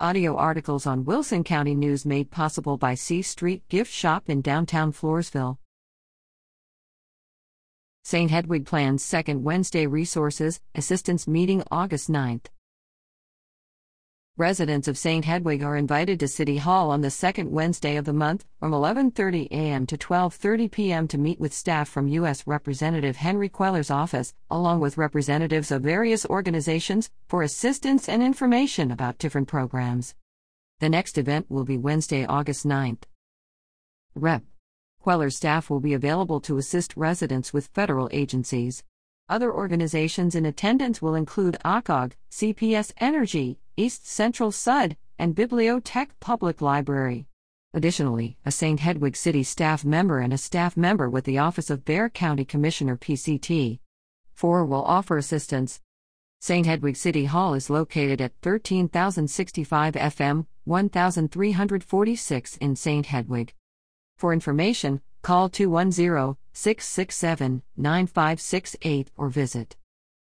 Audio articles on Wilson County News made possible by C Street Gift Shop in downtown Floresville. St. Hedwig plans second Wednesday resources assistance meeting August 9th. Residents of St. Hedwig are invited to City Hall on the second Wednesday of the month from 11:30 a.m. to 12:30 p.m. to meet with staff from U.S. Representative Henry Cuellar's office, along with representatives of various organizations, for assistance and information about different programs. The next event will be Wednesday, August 9th. Rep. Cuellar's staff will be available to assist residents with federal agencies. Other organizations in attendance will include ACOG, CPS Energy, East Central SUD, and Bibliotech Public Library. Additionally, a St. Hedwig City staff member and a staff member with the Office of Bexar County Commissioner PCT 4 will offer assistance. St. Hedwig City Hall is located at 13065 FM, 1346 in St. Hedwig. For information, call 210 667 9568 or visit